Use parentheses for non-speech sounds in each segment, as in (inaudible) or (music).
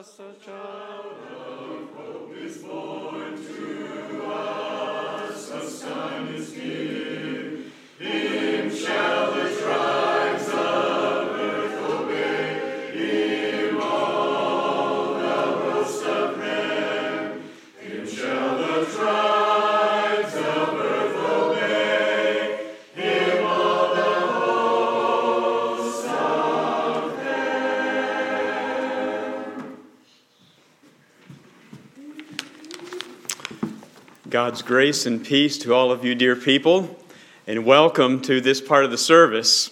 us a child of hope is born to us, a son is given. Him shall God's grace and peace to all of you, dear people, and welcome to this part of the service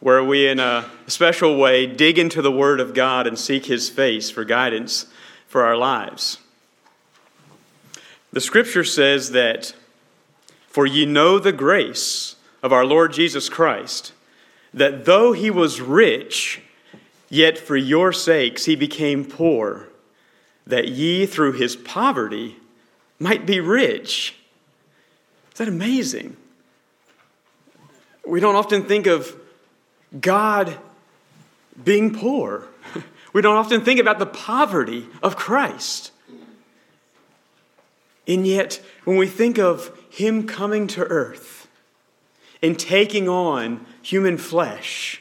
where we, in a special way, dig into the Word of God and seek His face for guidance for our lives. The Scripture says that, For ye know the grace of our Lord Jesus Christ, that though He was rich, yet for your sakes He became poor, that ye through His poverty might be rich. Is that amazing? We don't often think of God being poor. (laughs) We don't often think about the poverty of Christ. And yet, when we think of Him coming to earth and taking on human flesh,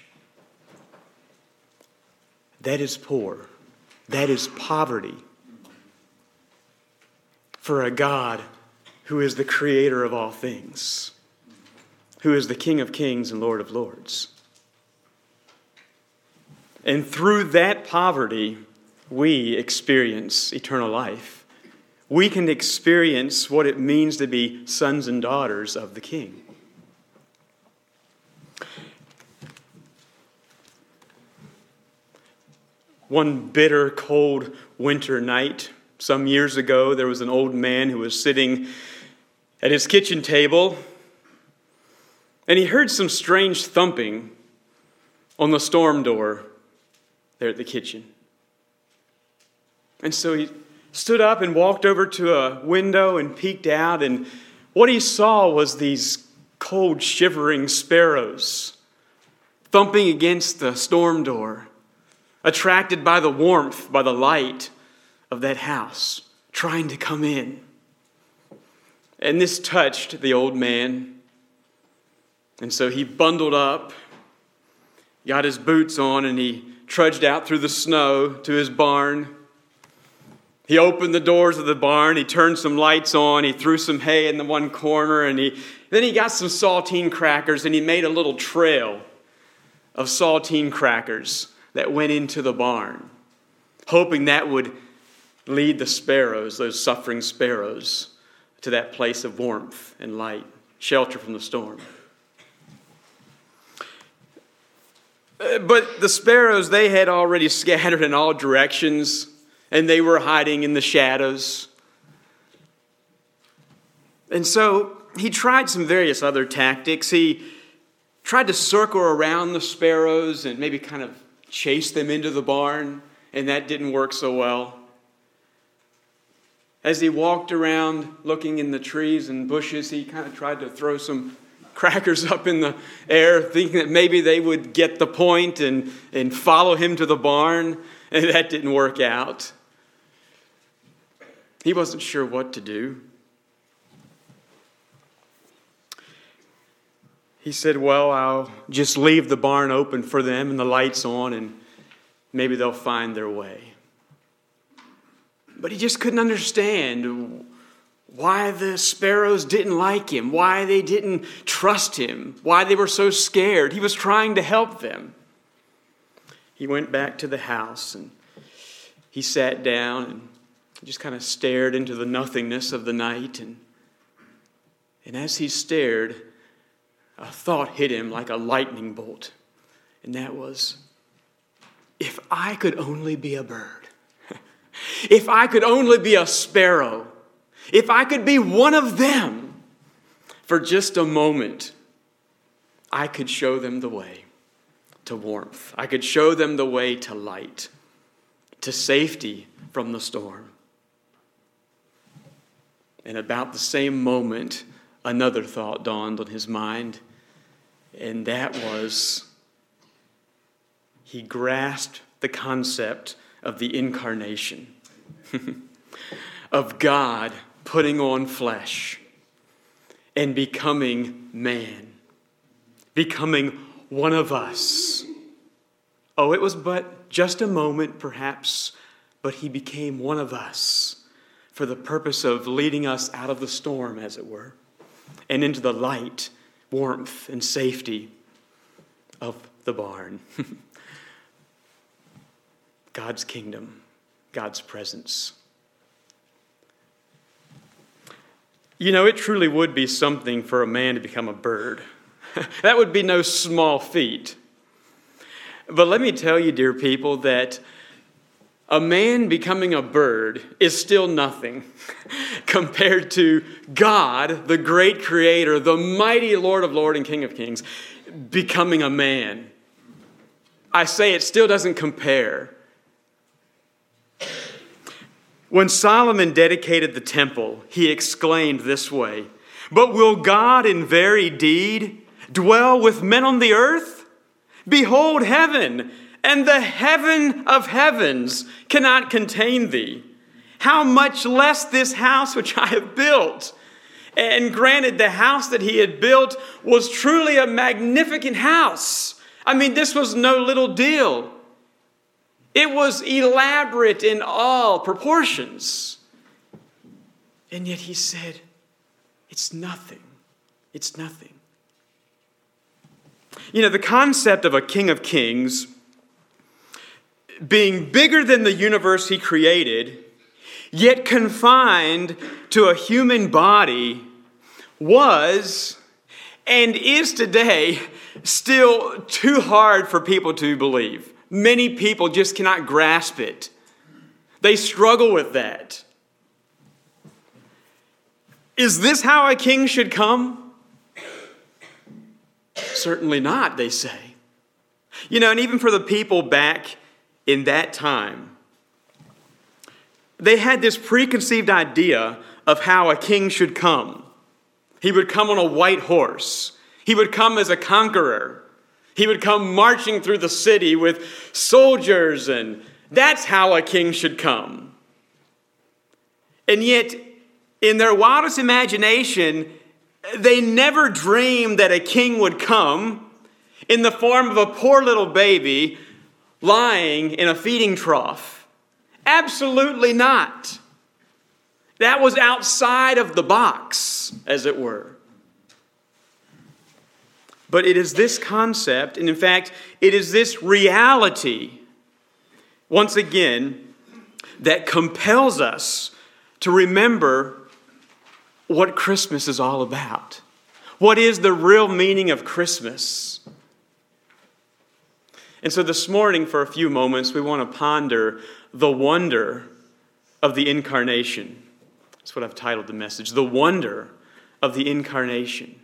that is poor. That is poverty for a God who is the creator of all things, who is the King of kings and Lord of lords. And through that poverty, we experience eternal life. We can experience what it means to be sons and daughters of the King. One bitter, cold winter night, some years ago, there was an old man who was sitting at his kitchen table, and he heard some strange thumping on the storm door there at the kitchen. And so he stood up and walked over to a window and peeked out, and what he saw was these cold, shivering sparrows thumping against the storm door, attracted by the warmth, by the light of that house, trying to come in. And this touched the old man. And so he bundled up, got his boots on, and he trudged out through the snow to his barn. He opened the doors of the barn, he turned some lights on, he threw some hay in the one corner, and he, then he got some saltine crackers and he made a little trail of saltine crackers that went into the barn, hoping that would lead the sparrows, those suffering sparrows, to that place of warmth and light, shelter from the storm. Uh, but the sparrows, they had already scattered in all directions, and they were hiding in the shadows. And so he tried some various other tactics. He tried to circle around the sparrows and maybe kind of chase them into the barn, and that didn't work so well. As he walked around looking in the trees and bushes, he kind of tried to throw some crackers up in the air, thinking that maybe they would get the point and, and follow him to the barn, (laughs) and that didn't work out. He wasn't sure what to do. He said, Well, I'll just leave the barn open for them and the lights on, and maybe they'll find their way. But he just couldn't understand why the sparrows didn't like him, why they didn't trust him, why they were so scared. He was trying to help them. He went back to the house and he sat down and just kind of stared into the nothingness of the night. And, and as he stared, a thought hit him like a lightning bolt. And that was if I could only be a bird, if I could only be a sparrow, if I could be one of them for just a moment, I could show them the way to warmth. I could show them the way to light, to safety from the storm. And about the same moment, another thought dawned on his mind, and that was he grasped the concept of the incarnation, (laughs) of God putting on flesh and becoming man, becoming one of us. Oh, it was but just a moment, perhaps, but he became one of us for the purpose of leading us out of the storm, as it were, and into the light, warmth, and safety of the barn. (laughs) God's kingdom, God's presence. You know, it truly would be something for a man to become a bird. (laughs) that would be no small feat. But let me tell you, dear people, that a man becoming a bird is still nothing (laughs) compared to God, the great creator, the mighty Lord of Lords and King of Kings, becoming a man. I say it still doesn't compare. When Solomon dedicated the temple, he exclaimed this way But will God in very deed dwell with men on the earth? Behold, heaven and the heaven of heavens cannot contain thee. How much less this house which I have built? And granted, the house that he had built was truly a magnificent house. I mean, this was no little deal. It was elaborate in all proportions. And yet he said, It's nothing. It's nothing. You know, the concept of a king of kings being bigger than the universe he created, yet confined to a human body, was and is today still too hard for people to believe. Many people just cannot grasp it. They struggle with that. Is this how a king should come? Certainly not, they say. You know, and even for the people back in that time, they had this preconceived idea of how a king should come. He would come on a white horse, he would come as a conqueror, he would come marching through the city with soldiers, and that's how a king should come. And yet, in their wildest imagination, they never dreamed that a king would come in the form of a poor little baby lying in a feeding trough. Absolutely not. That was outside of the box, as it were. But it is this concept, and in fact, it is this reality, once again, that compels us to remember what Christmas is all about. What is the real meaning of Christmas? And so this morning, for a few moments, we want to ponder the wonder of the incarnation. That's what I've titled the message The Wonder of the Incarnation.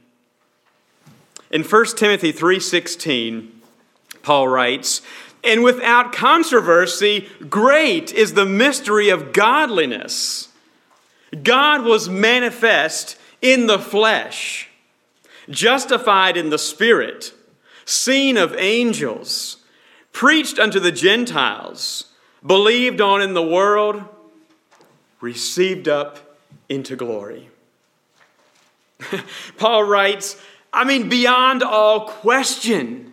In 1 Timothy 3:16, Paul writes, "And without controversy, great is the mystery of godliness. God was manifest in the flesh, justified in the spirit, seen of angels, preached unto the Gentiles, believed on in the world, received up into glory." (laughs) Paul writes, I mean, beyond all question,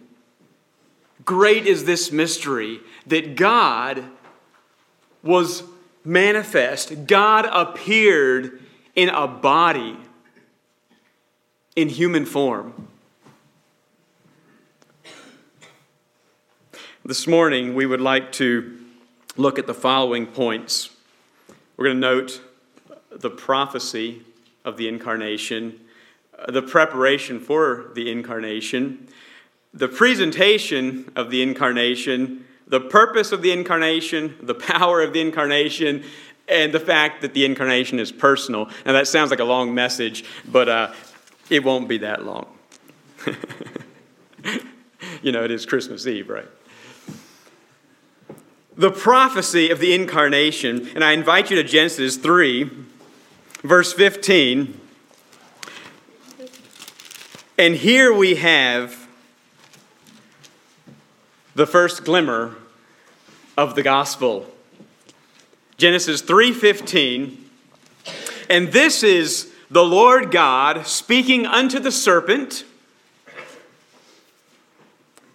great is this mystery that God was manifest. God appeared in a body, in human form. This morning, we would like to look at the following points. We're going to note the prophecy of the incarnation the preparation for the incarnation, the presentation of the incarnation, the purpose of the incarnation, the power of the incarnation, and the fact that the incarnation is personal. Now, that sounds like a long message, but uh, it won't be that long. (laughs) you know, it is Christmas Eve, right? The prophecy of the incarnation, and I invite you to Genesis 3, verse 15. And here we have the first glimmer of the gospel Genesis 3:15. And this is the Lord God speaking unto the serpent.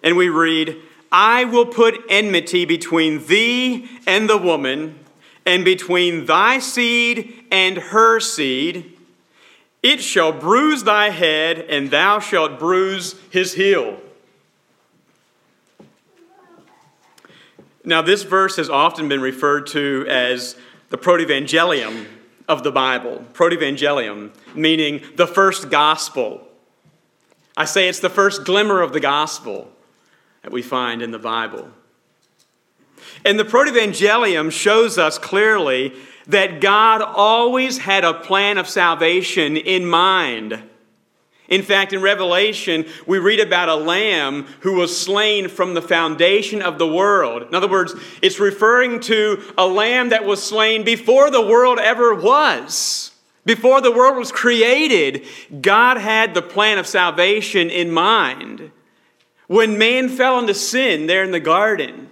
And we read, I will put enmity between thee and the woman, and between thy seed and her seed. It shall bruise thy head, and thou shalt bruise his heel. Now, this verse has often been referred to as the protevangelium of the Bible. Protevangelium, meaning the first gospel. I say it's the first glimmer of the gospel that we find in the Bible. And the protevangelium shows us clearly that God always had a plan of salvation in mind. In fact, in Revelation, we read about a lamb who was slain from the foundation of the world. In other words, it's referring to a lamb that was slain before the world ever was. Before the world was created, God had the plan of salvation in mind. When man fell into sin there in the garden,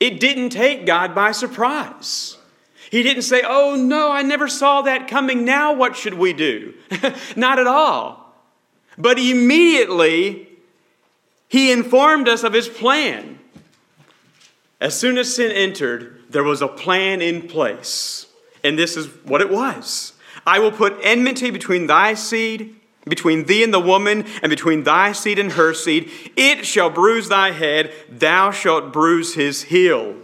it didn't take God by surprise. He didn't say, Oh, no, I never saw that coming. Now what should we do? (laughs) Not at all. But immediately, he informed us of his plan. As soon as sin entered, there was a plan in place. And this is what it was I will put enmity between thy seed, between thee and the woman, and between thy seed and her seed. It shall bruise thy head, thou shalt bruise his heel.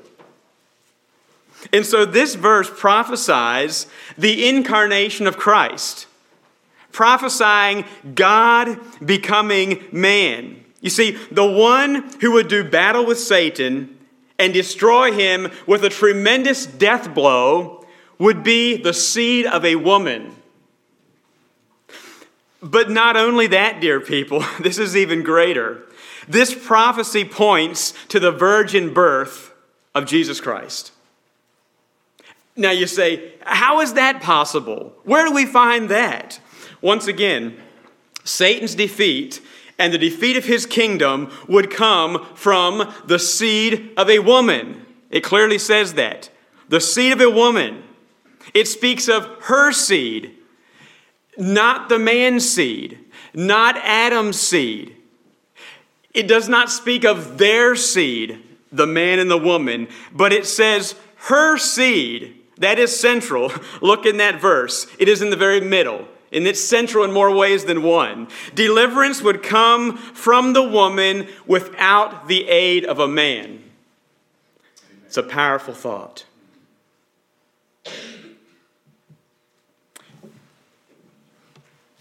And so this verse prophesies the incarnation of Christ prophesying God becoming man. You see, the one who would do battle with Satan and destroy him with a tremendous death blow would be the seed of a woman. But not only that, dear people, (laughs) this is even greater. This prophecy points to the virgin birth of Jesus Christ. Now you say, how is that possible? Where do we find that? Once again, Satan's defeat and the defeat of his kingdom would come from the seed of a woman. It clearly says that. The seed of a woman. It speaks of her seed, not the man's seed, not Adam's seed. It does not speak of their seed, the man and the woman, but it says her seed. That is central. (laughs) Look in that verse. It is in the very middle and it's central in more ways than one. Deliverance would come from the woman without the aid of a man. It's a powerful thought.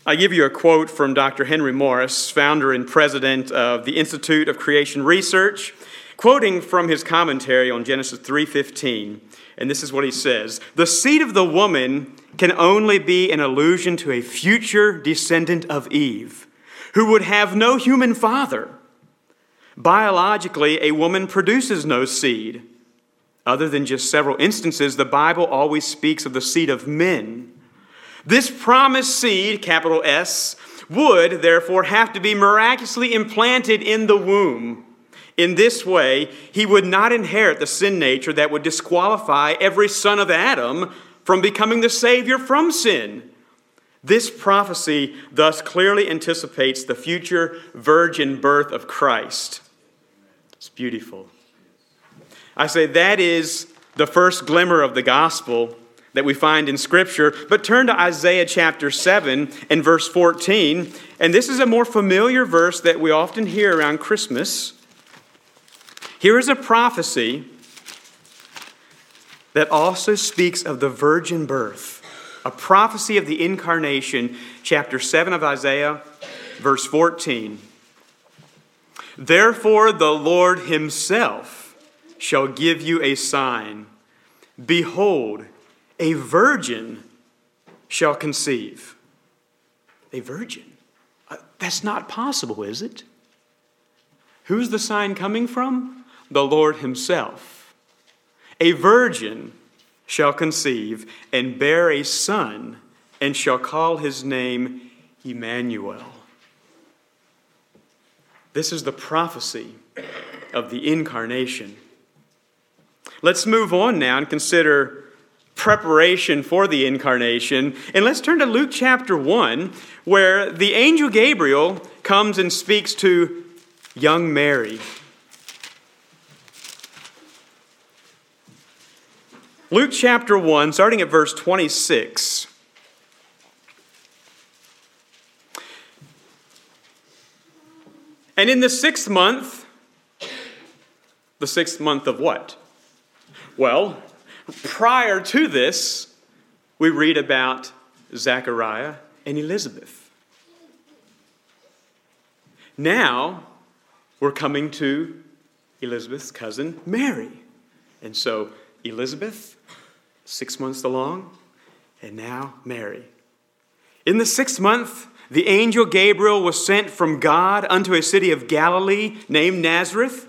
I give you a quote from Dr. Henry Morris, founder and president of the Institute of Creation Research, quoting from his commentary on Genesis 3:15. And this is what he says The seed of the woman can only be an allusion to a future descendant of Eve who would have no human father. Biologically, a woman produces no seed. Other than just several instances, the Bible always speaks of the seed of men. This promised seed, capital S, would therefore have to be miraculously implanted in the womb in this way, he would not inherit the sin nature that would disqualify every son of Adam from becoming the Savior from sin. This prophecy thus clearly anticipates the future virgin birth of Christ. It's beautiful. I say that is the first glimmer of the gospel that we find in Scripture. But turn to Isaiah chapter 7 and verse 14. And this is a more familiar verse that we often hear around Christmas. Here is a prophecy that also speaks of the virgin birth, a prophecy of the incarnation, chapter 7 of Isaiah, verse 14. Therefore, the Lord Himself shall give you a sign. Behold, a virgin shall conceive. A virgin? Uh, that's not possible, is it? Who's the sign coming from? The Lord Himself. A virgin shall conceive and bear a son, and shall call his name Emmanuel. This is the prophecy of the incarnation. Let's move on now and consider preparation for the incarnation. And let's turn to Luke chapter 1, where the angel Gabriel comes and speaks to young Mary. Luke chapter 1, starting at verse 26. And in the sixth month, the sixth month of what? Well, prior to this, we read about Zechariah and Elizabeth. Now, we're coming to Elizabeth's cousin Mary. And so, Elizabeth, six months along, and now Mary. In the sixth month, the angel Gabriel was sent from God unto a city of Galilee named Nazareth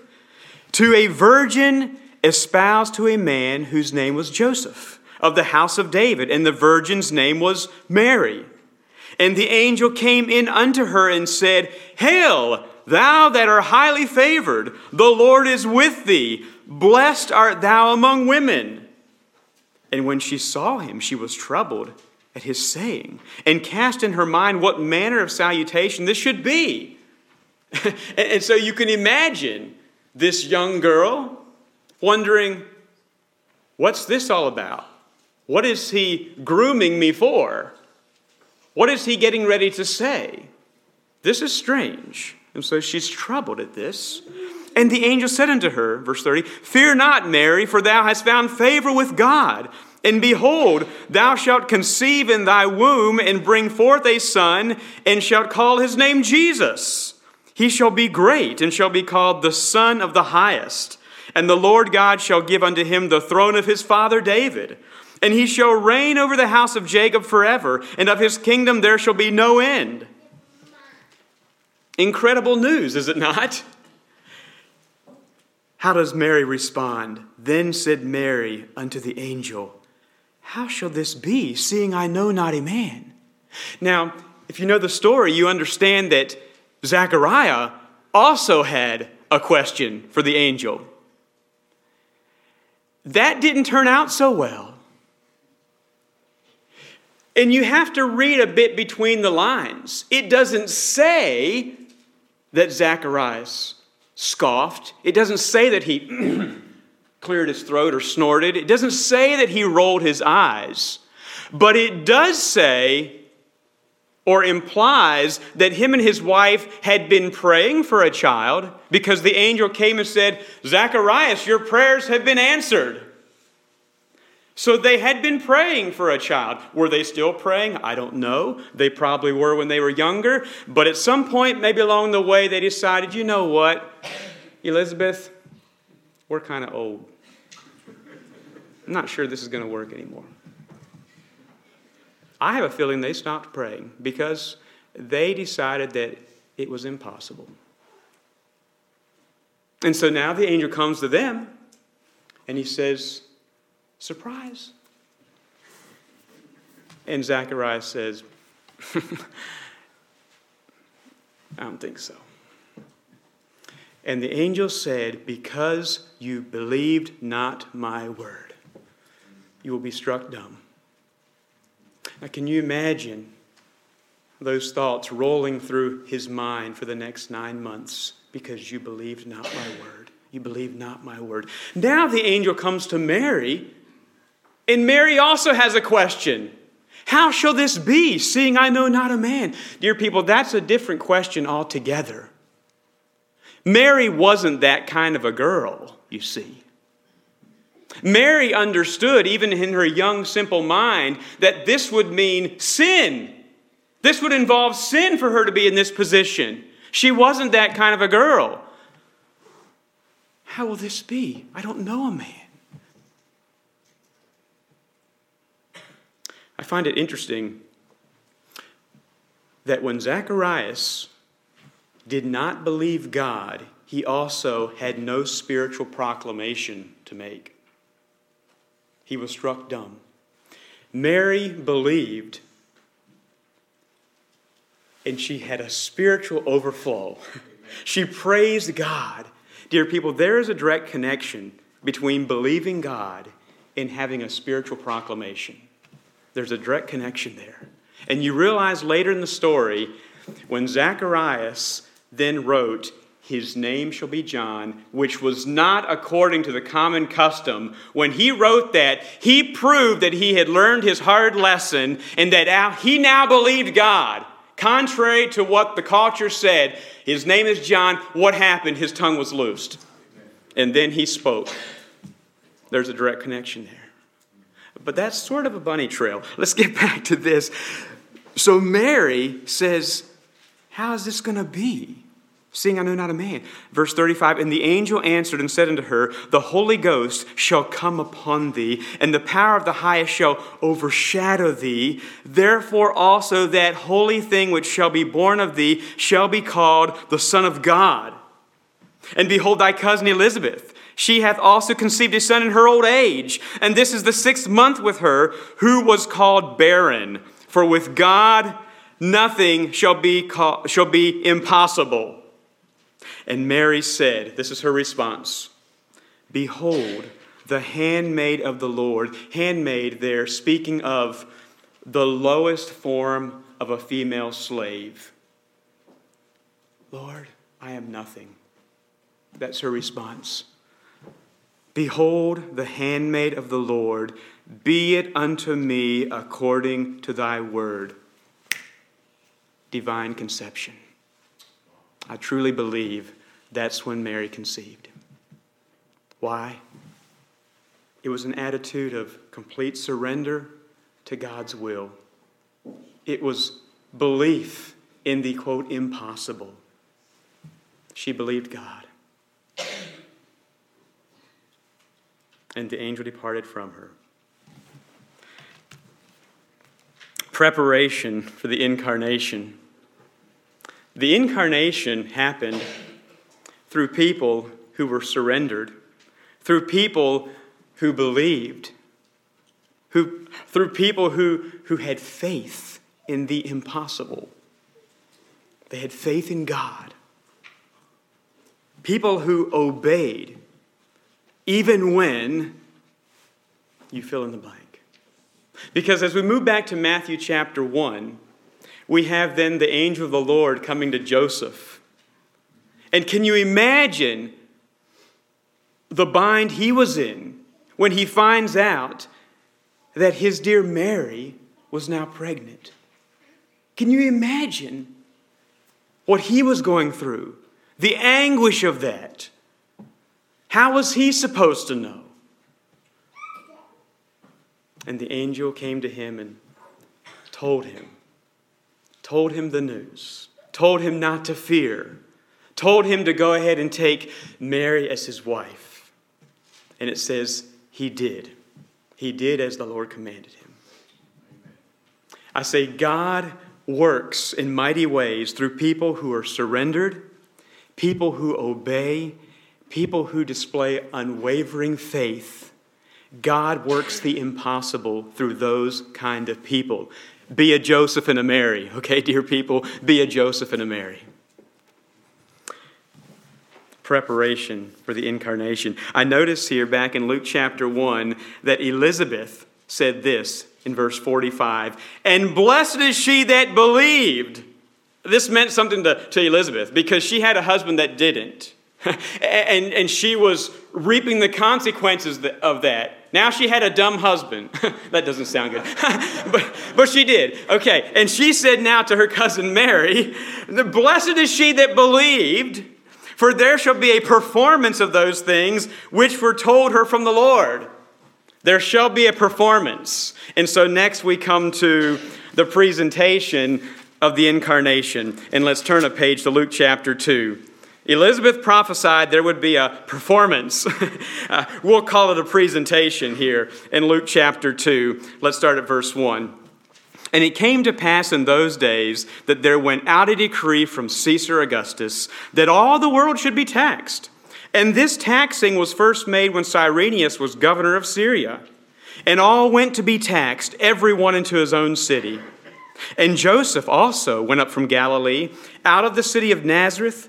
to a virgin espoused to a man whose name was Joseph of the house of David, and the virgin's name was Mary. And the angel came in unto her and said, Hail, thou that art highly favored, the Lord is with thee. Blessed art thou among women. And when she saw him, she was troubled at his saying, and cast in her mind what manner of salutation this should be. (laughs) and so you can imagine this young girl wondering, what's this all about? What is he grooming me for? What is he getting ready to say? This is strange. And so she's troubled at this. And the angel said unto her, verse 30, Fear not, Mary, for thou hast found favor with God. And behold, thou shalt conceive in thy womb and bring forth a son, and shalt call his name Jesus. He shall be great, and shall be called the Son of the Highest. And the Lord God shall give unto him the throne of his father David. And he shall reign over the house of Jacob forever, and of his kingdom there shall be no end. Incredible news, is it not? How does Mary respond? Then said Mary unto the angel, How shall this be, seeing I know not a man? Now, if you know the story, you understand that Zechariah also had a question for the angel. That didn't turn out so well. And you have to read a bit between the lines. It doesn't say that Zacharias scoffed, it doesn't say that he (clears throat) cleared his throat or snorted, it doesn't say that he rolled his eyes. But it does say or implies that him and his wife had been praying for a child because the angel came and said, Zacharias, your prayers have been answered. So they had been praying for a child. Were they still praying? I don't know. They probably were when they were younger. But at some point, maybe along the way, they decided, you know what, Elizabeth, we're kind of old. I'm not sure this is going to work anymore. I have a feeling they stopped praying because they decided that it was impossible. And so now the angel comes to them and he says, Surprise. And Zacharias says, (laughs) I don't think so. And the angel said, Because you believed not my word, you will be struck dumb. Now, can you imagine those thoughts rolling through his mind for the next nine months? Because you believed not my word. You believed not my word. Now the angel comes to Mary and Mary also has a question. How shall this be, seeing I know not a man? Dear people, that's a different question altogether. Mary wasn't that kind of a girl, you see. Mary understood, even in her young, simple mind, that this would mean sin. This would involve sin for her to be in this position. She wasn't that kind of a girl. How will this be? I don't know a man. I find it interesting that when Zacharias did not believe God, he also had no spiritual proclamation to make. He was struck dumb. Mary believed, and she had a spiritual overflow. (laughs) she praised God. Dear people, there is a direct connection between believing God and having a spiritual proclamation. There's a direct connection there. And you realize later in the story, when Zacharias then wrote, His name shall be John, which was not according to the common custom. When he wrote that, he proved that he had learned his hard lesson and that he now believed God. Contrary to what the culture said, his name is John. What happened? His tongue was loosed. And then he spoke. There's a direct connection there. But that's sort of a bunny trail. Let's get back to this. So Mary says, How is this going to be? Seeing I know not a man. Verse 35 And the angel answered and said unto her, The Holy Ghost shall come upon thee, and the power of the highest shall overshadow thee. Therefore also that holy thing which shall be born of thee shall be called the Son of God. And behold, thy cousin Elizabeth, she hath also conceived a son in her old age, and this is the sixth month with her, who was called barren. For with God nothing shall be, call, shall be impossible. And Mary said, This is her response Behold, the handmaid of the Lord. Handmaid, there, speaking of the lowest form of a female slave. Lord, I am nothing. That's her response. Behold, the handmaid of the Lord, be it unto me according to thy word. Divine conception. I truly believe that's when Mary conceived. Why? It was an attitude of complete surrender to God's will. It was belief in the quote impossible. She believed God. And the angel departed from her. Preparation for the incarnation. The incarnation happened through people who were surrendered, through people who believed, who, through people who, who had faith in the impossible. They had faith in God. People who obeyed, even when you fill in the blank. Because as we move back to Matthew chapter 1, we have then the angel of the Lord coming to Joseph. And can you imagine the bind he was in when he finds out that his dear Mary was now pregnant? Can you imagine what he was going through? The anguish of that. How was he supposed to know? And the angel came to him and told him told him the news, told him not to fear, told him to go ahead and take Mary as his wife. And it says he did. He did as the Lord commanded him. I say, God works in mighty ways through people who are surrendered, people who obey, people who display unwavering faith. God works the impossible through those kind of people. Be a Joseph and a Mary, okay, (laughs) dear people? Be a Joseph and a Mary. Preparation for the incarnation. I notice here back in Luke chapter 1 that Elizabeth said this in verse 45 And blessed is she that believed. This meant something to, to Elizabeth because she had a husband that didn't. (laughs) and, and she was reaping the consequences of that. Now she had a dumb husband. (laughs) that doesn't sound good. (laughs) but, but she did. Okay. And she said now to her cousin Mary, Blessed is she that believed, for there shall be a performance of those things which were told her from the Lord. There shall be a performance. And so next we come to the presentation of the incarnation. And let's turn a page to Luke chapter 2. Elizabeth prophesied there would be a performance. (laughs) uh, we'll call it a presentation here in Luke chapter 2. Let's start at verse 1. And it came to pass in those days that there went out a decree from Caesar Augustus that all the world should be taxed. And this taxing was first made when Cyrenius was governor of Syria. And all went to be taxed, every one into his own city. And Joseph also went up from Galilee, out of the city of Nazareth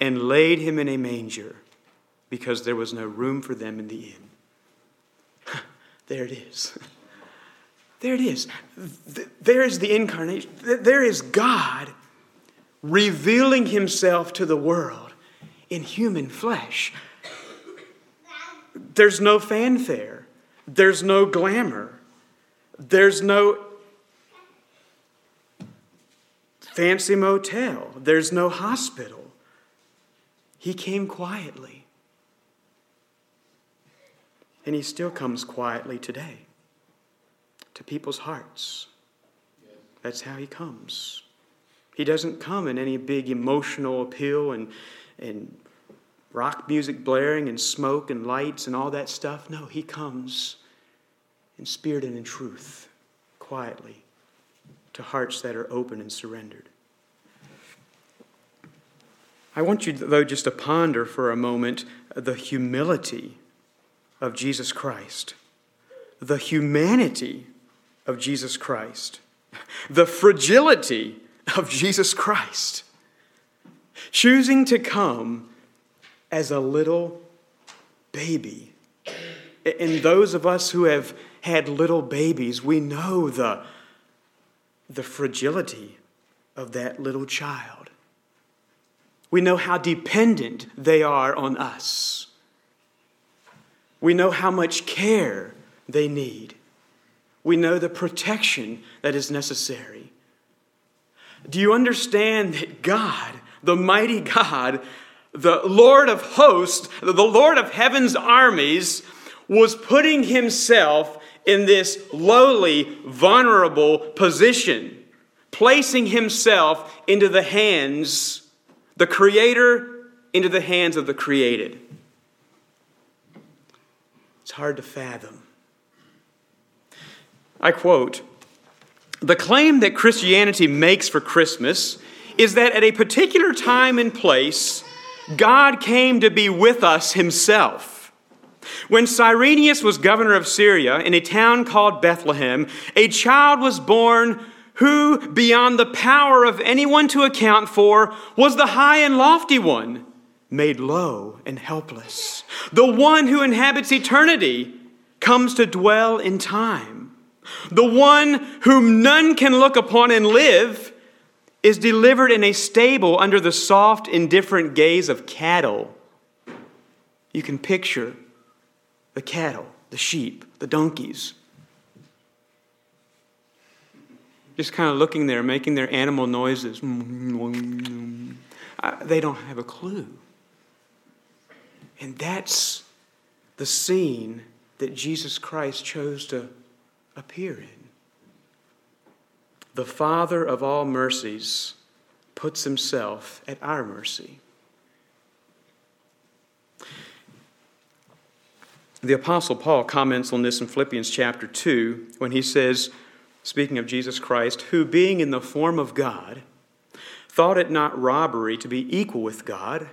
and laid him in a manger, because there was no room for them in the inn. (laughs) there it is. (laughs) There it is. There is the incarnation. There is God revealing himself to the world in human flesh. There's no fanfare, there's no glamour, there's no fancy motel, there's no hospital. He came quietly. And he still comes quietly today to people's hearts. That's how he comes. He doesn't come in any big emotional appeal and, and rock music blaring and smoke and lights and all that stuff. No, he comes in spirit and in truth, quietly, to hearts that are open and surrendered. I want you, though, just to ponder for a moment the humility of Jesus Christ, the humanity of Jesus Christ, the fragility of Jesus Christ, choosing to come as a little baby. And those of us who have had little babies, we know the, the fragility of that little child. We know how dependent they are on us. We know how much care they need. We know the protection that is necessary. Do you understand that God, the mighty God, the Lord of hosts, the Lord of heaven's armies, was putting himself in this lowly, vulnerable position, placing himself into the hands, the Creator into the hands of the created. It's hard to fathom. I quote the claim that Christianity makes for Christmas is that at a particular time and place, God came to be with us himself. When Cyrenius was governor of Syria in a town called Bethlehem, a child was born who, beyond the power of anyone to account for, was the high and lofty one, made low and helpless. The one who inhabits eternity comes to dwell in time. The one whom none can look upon and live is delivered in a stable under the soft, indifferent gaze of cattle. You can picture the cattle, the sheep, the donkeys. Just kind of looking there, making their animal noises. They don't have a clue. And that's the scene that Jesus Christ chose to appear in. The Father of all mercies puts himself at our mercy. The Apostle Paul comments on this in Philippians chapter 2 when he says, speaking of Jesus Christ, who being in the form of God, thought it not robbery to be equal with God,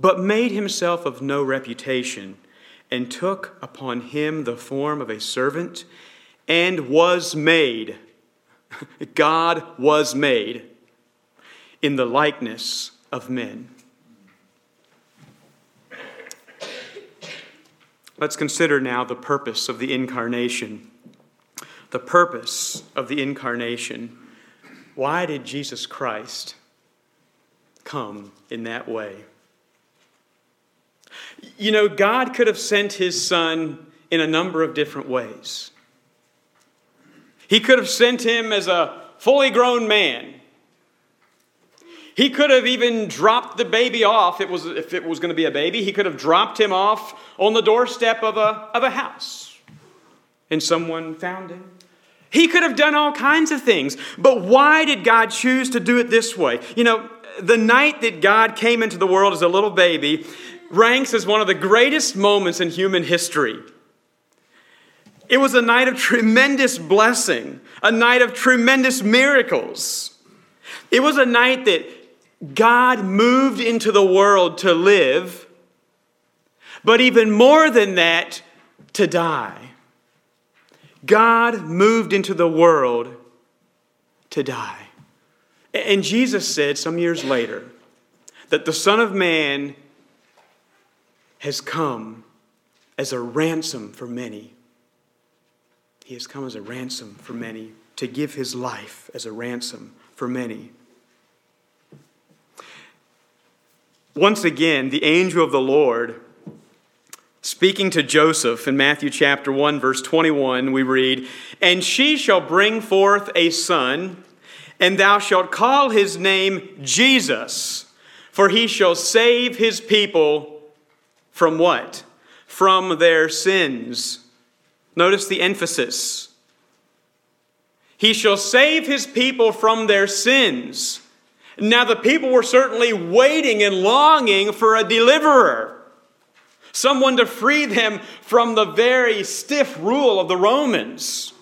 but made himself of no reputation and took upon him the form of a servant and was made. (laughs) God was made in the likeness of men. Let's consider now the purpose of the incarnation. The purpose of the incarnation. Why did Jesus Christ come in that way? You know, God could have sent his son in a number of different ways. He could have sent him as a fully grown man. He could have even dropped the baby off it was, if it was going to be a baby. He could have dropped him off on the doorstep of a, of a house and someone found him. He could have done all kinds of things. But why did God choose to do it this way? You know, the night that God came into the world as a little baby ranks as one of the greatest moments in human history. It was a night of tremendous blessing, a night of tremendous miracles. It was a night that God moved into the world to live, but even more than that, to die. God moved into the world to die. And Jesus said some years later that the Son of Man has come as a ransom for many. He has come as a ransom for many, to give his life as a ransom for many. Once again, the angel of the Lord, speaking to Joseph in Matthew chapter 1, verse 21, we read, And she shall bring forth a son, and thou shalt call his name Jesus, for he shall save his people from what? From their sins. Notice the emphasis. He shall save his people from their sins. Now, the people were certainly waiting and longing for a deliverer, someone to free them from the very stiff rule of the Romans,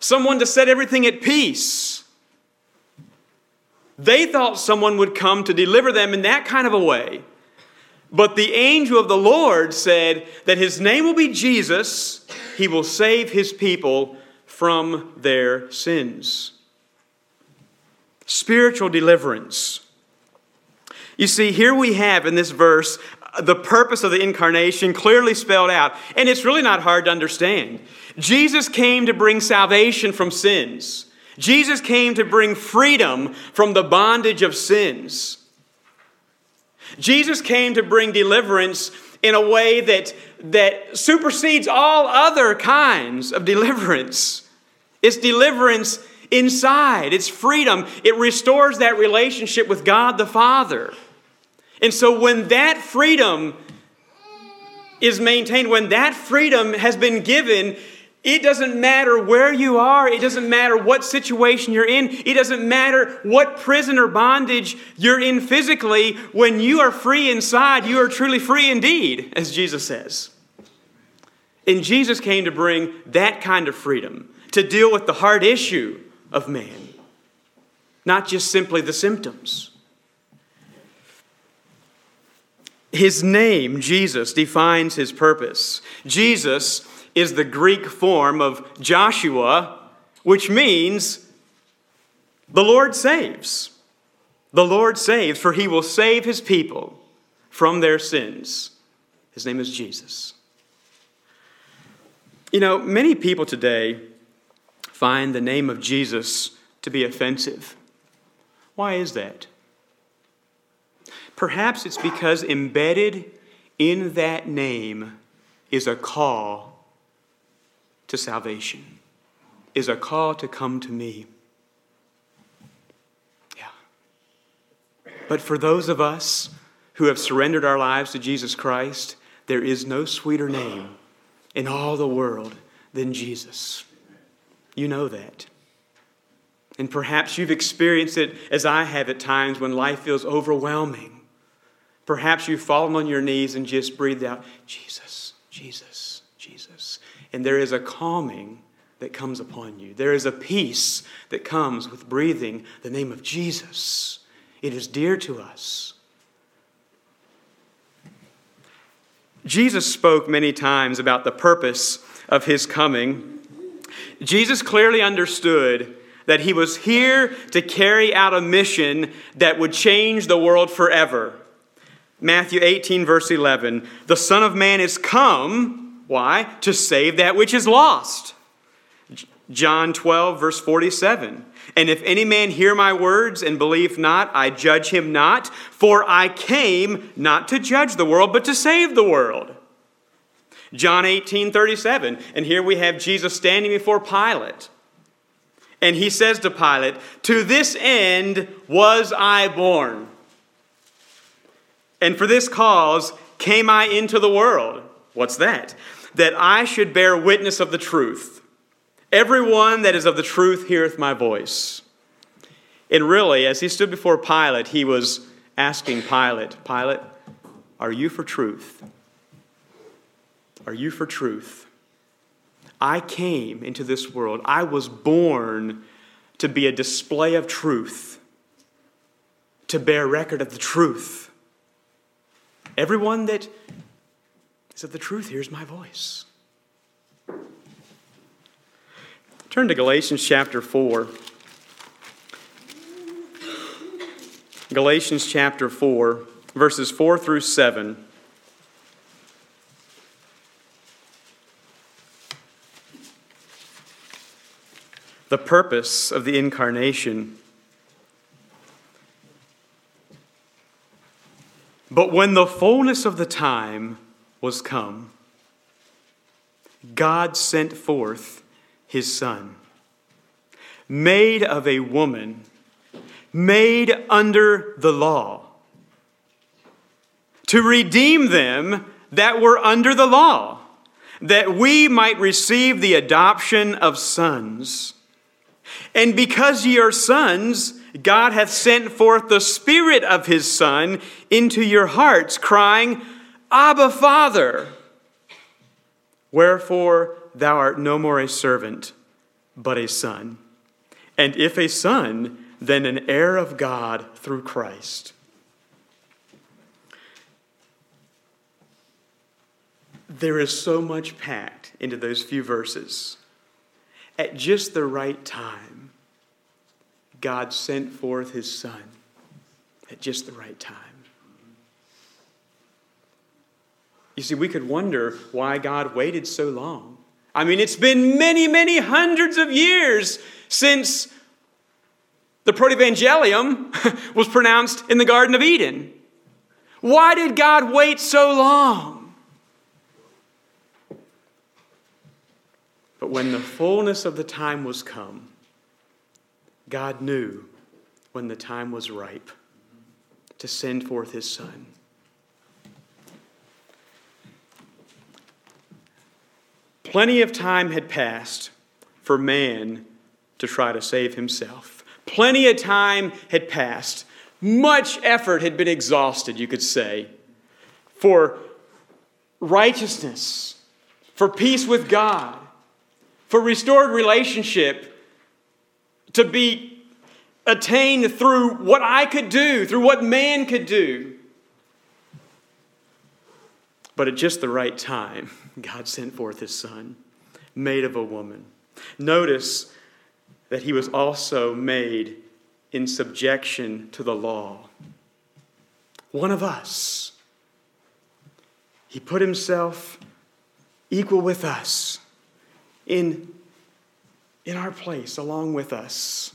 someone to set everything at peace. They thought someone would come to deliver them in that kind of a way. But the angel of the Lord said that his name will be Jesus. He will save his people from their sins spiritual deliverance. You see, here we have in this verse the purpose of the incarnation clearly spelled out, and it's really not hard to understand. Jesus came to bring salvation from sins. Jesus came to bring freedom from the bondage of sins. Jesus came to bring deliverance in a way that, that supersedes all other kinds of deliverance. It's deliverance inside. It's freedom. It restores that relationship with God the Father. And so when that freedom is maintained, when that freedom has been given, it doesn't matter where you are. It doesn't matter what situation you're in. It doesn't matter what prison or bondage you're in physically. When you are free inside, you are truly free indeed, as Jesus says. And Jesus came to bring that kind of freedom, to deal with the hard issue of man, not just simply the symptoms. His name, Jesus, defines his purpose. Jesus is the Greek form of Joshua, which means the Lord saves. The Lord saves, for he will save his people from their sins. His name is Jesus. You know, many people today find the name of Jesus to be offensive. Why is that? Perhaps it's because embedded in that name is a call to salvation, is a call to come to me. Yeah. But for those of us who have surrendered our lives to Jesus Christ, there is no sweeter name in all the world than Jesus. You know that. And perhaps you've experienced it as I have at times when life feels overwhelming. Perhaps you've fallen on your knees and just breathed out, Jesus, Jesus, Jesus. And there is a calming that comes upon you. There is a peace that comes with breathing the name of Jesus. It is dear to us. Jesus spoke many times about the purpose of his coming. Jesus clearly understood that he was here to carry out a mission that would change the world forever. Matthew 18, verse 11 The Son of Man is come, why? To save that which is lost. John 12, verse 47. And if any man hear my words and believe not, I judge him not, for I came not to judge the world, but to save the world. John 18 37. And here we have Jesus standing before Pilate. And he says to Pilate, To this end was I born. And for this cause came I into the world. What's that? That I should bear witness of the truth. Everyone that is of the truth heareth my voice. And really, as he stood before Pilate, he was asking Pilate, Pilate, are you for truth? Are you for truth? I came into this world. I was born to be a display of truth, to bear record of the truth. Everyone that is of the truth hears my voice. Turn to Galatians chapter 4. Galatians chapter 4, verses 4 through 7. The purpose of the incarnation. But when the fullness of the time was come, God sent forth his Son, made of a woman made under the law, to redeem them that were under the law, that we might receive the adoption of sons. And because ye are sons, God hath sent forth the Spirit of his Son into your hearts, crying, Abba, Father. Wherefore thou art no more a servant, but a son. And if a son, then an heir of God through Christ. There is so much packed into those few verses. At just the right time, God sent forth his Son at just the right time. You see, we could wonder why God waited so long. I mean, it's been many, many hundreds of years since the protevangelium (laughs) was pronounced in the Garden of Eden. Why did God wait so long? But when the fullness of the time was come, God knew when the time was ripe to send forth his Son. Plenty of time had passed for man to try to save himself. Plenty of time had passed. Much effort had been exhausted, you could say, for righteousness, for peace with God, for restored relationship to be attained through what I could do, through what man could do. But at just the right time, (laughs) God sent forth his son, made of a woman. Notice that he was also made in subjection to the law. One of us. He put himself equal with us in, in our place, along with us,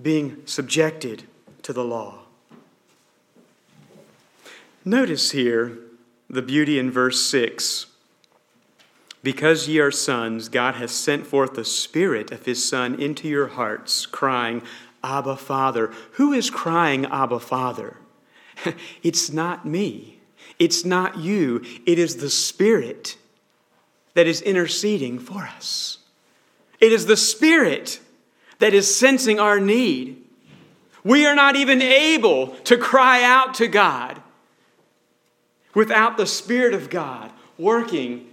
being subjected to the law. Notice here the beauty in verse 6 because ye are sons, God has sent forth the Spirit of His Son into your hearts, crying, Abba, Father. Who is crying, Abba, Father? (laughs) it's not me. It's not you. It is the Spirit that is interceding for us. It is the Spirit that is sensing our need. We are not even able to cry out to God without the Spirit of God working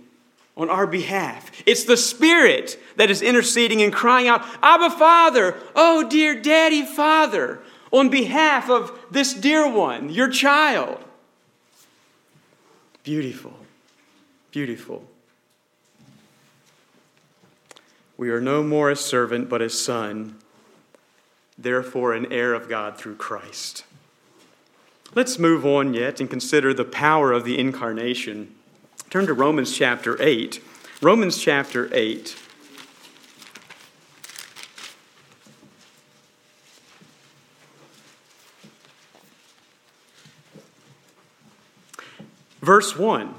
on our behalf. It's the Spirit that is interceding and crying out, Abba, Father, oh, dear Daddy, Father, on behalf of this dear one, your child. Beautiful, beautiful. We are no more a servant, but a son, therefore, an heir of God through Christ. Let's move on yet and consider the power of the incarnation. Turn to Romans chapter 8. Romans chapter 8. Verse 1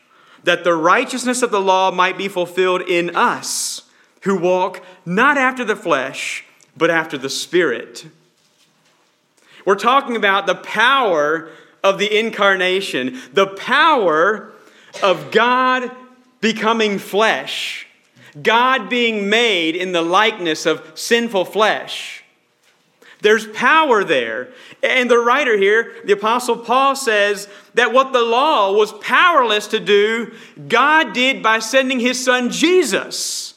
that the righteousness of the law might be fulfilled in us, who walk not after the flesh, but after the Spirit. We're talking about the power of the incarnation, the power of God becoming flesh God being made in the likeness of sinful flesh. There's power there. And the writer here, the Apostle Paul, says that what the law was powerless to do, God did by sending his son Jesus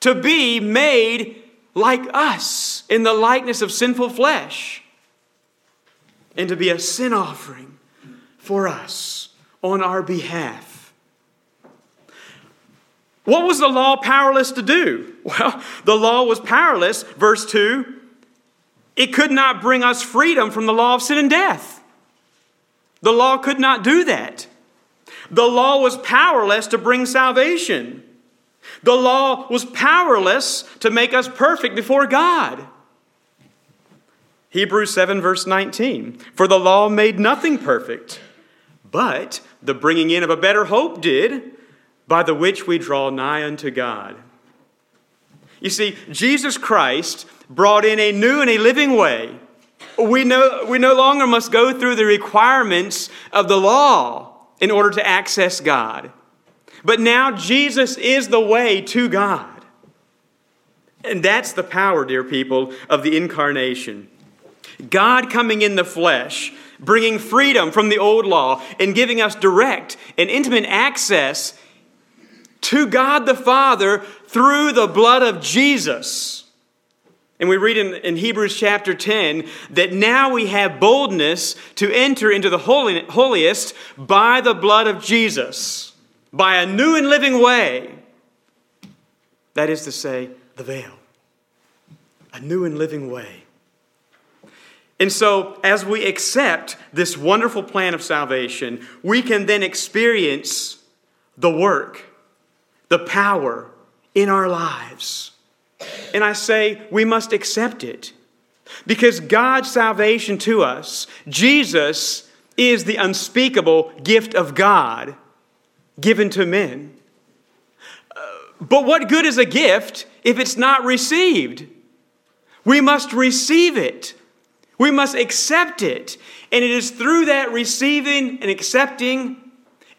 to be made like us in the likeness of sinful flesh and to be a sin offering for us on our behalf. What was the law powerless to do? (laughs) Well, the law was powerless, verse 2. It could not bring us freedom from the law of sin and death. The law could not do that. The law was powerless to bring salvation. The law was powerless to make us perfect before God. Hebrews 7, verse 19. For the law made nothing perfect, but the bringing in of a better hope did by the which we draw nigh unto God. You see, Jesus Christ brought in a new and a living way. We no, we no longer must go through the requirements of the law in order to access God. But now Jesus is the way to God. And that's the power, dear people, of the incarnation. God coming in the flesh, bringing freedom from the old law, and giving us direct and intimate access to God the Father through the blood of Jesus. And we read in, in, Hebrews chapter 10 that now we have boldness to enter into the holy, holiest by the blood of Jesus, by a new and living way. That is to say, the veil. A new and living way. And so, as we accept this wonderful plan of salvation, we can then experience the work the power in our lives. And I say we must accept it because God's salvation to us, Jesus, is the unspeakable gift of God given to men. Uh, but what good is a gift if it's not received? We must receive it. We must accept it. And it is through that receiving and accepting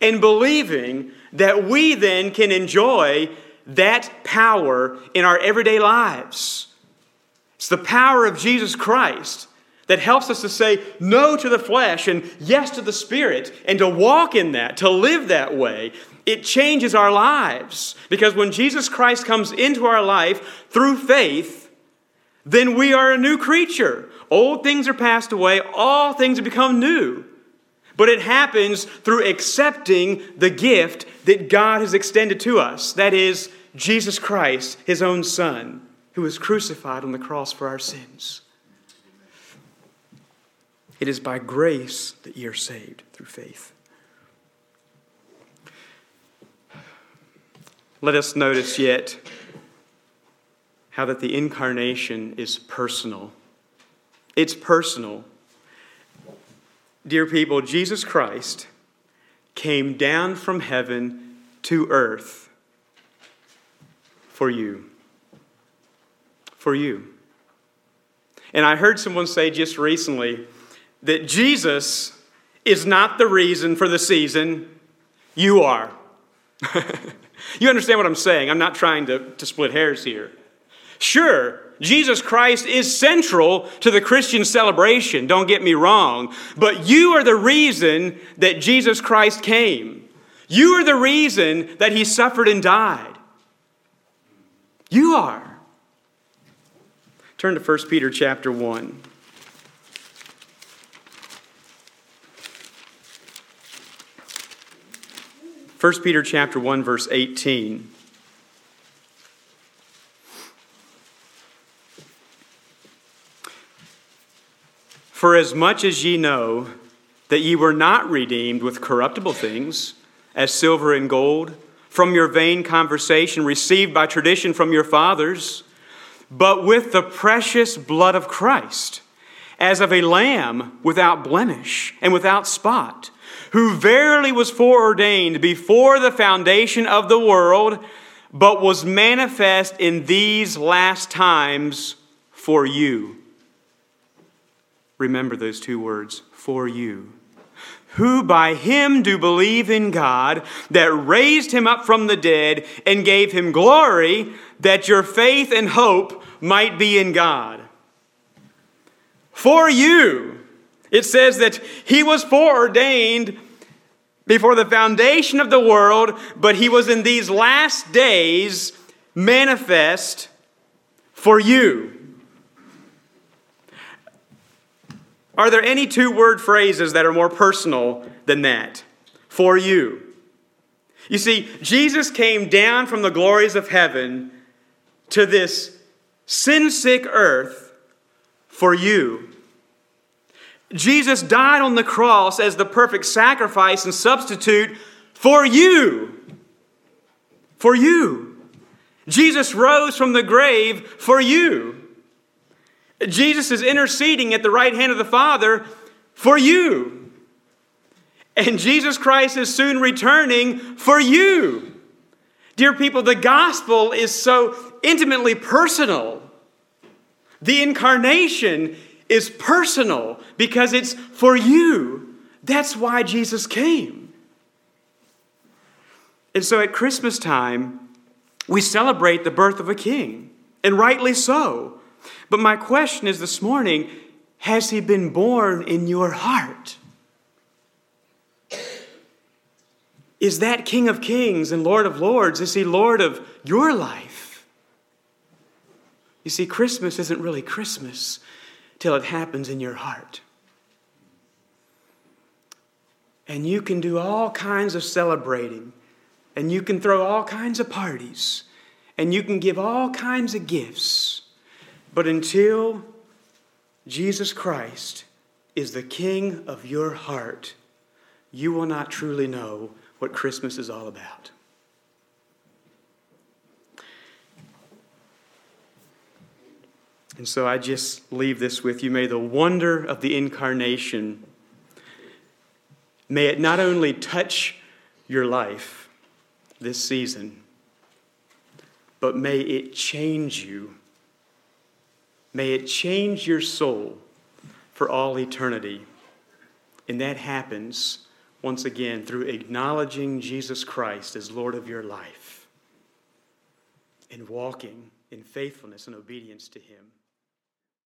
and believing that we then can enjoy that power in our everyday lives. It's the power of Jesus Christ that helps us to say no to the flesh and yes to the spirit and to walk in that, to live that way. It changes our lives because when Jesus Christ comes into our life through faith, then we are a new creature. Old things are passed away, all things have become new. But it happens through accepting the gift that God has extended to us. That is, Jesus Christ, his own Son, who was crucified on the cross for our sins. It is by grace that ye are saved through faith. Let us notice yet how that the incarnation is personal. It's personal. Dear people, Jesus Christ came down from heaven to earth for you. For you. And I heard someone say just recently that Jesus is not the reason for the season, you are. (laughs) you understand what I'm saying? I'm not trying to, to split hairs here. Sure, Jesus Christ is central to the Christian celebration, don't get me wrong, but you are the reason that Jesus Christ came. You are the reason that he suffered and died. You are. Turn to 1 Peter chapter 1. First Peter chapter 1 verse 18 For as much as ye know that ye were not redeemed with corruptible things, as silver and gold, from your vain conversation received by tradition from your fathers, but with the precious blood of Christ, as of a lamb without blemish and without spot, who verily was foreordained before the foundation of the world, but was manifest in these last times for you. Remember those two words, for you who by him do believe in God, that raised him up from the dead and gave him glory, that your faith and hope might be in God. For you, it says that he was foreordained before the foundation of the world, but he was in these last days manifest for you. Are there any two word phrases that are more personal than that? For you. You see, Jesus came down from the glories of heaven to this sin sick earth for you. Jesus died on the cross as the perfect sacrifice and substitute for you. For you. Jesus rose from the grave for you. Jesus is interceding at the right hand of the Father for you. And Jesus Christ is soon returning for you. Dear people, the gospel is so intimately personal. The incarnation is personal because it's for you. That's why Jesus came. And so at Christmas time, we celebrate the birth of a king, and rightly so. But my question is this morning has he been born in your heart? Is that King of Kings and Lord of Lords, is he Lord of your life? You see, Christmas isn't really Christmas till it happens in your heart. And you can do all kinds of celebrating, and you can throw all kinds of parties, and you can give all kinds of gifts. But until Jesus Christ is the King of your heart, you will not truly know what Christmas is all about. And so I just leave this with you. May the wonder of the incarnation, may it not only touch your life this season, but may it change you May it change your soul for all eternity. And that happens, once again, through acknowledging Jesus Christ as Lord of your life and walking in faithfulness and obedience to Him.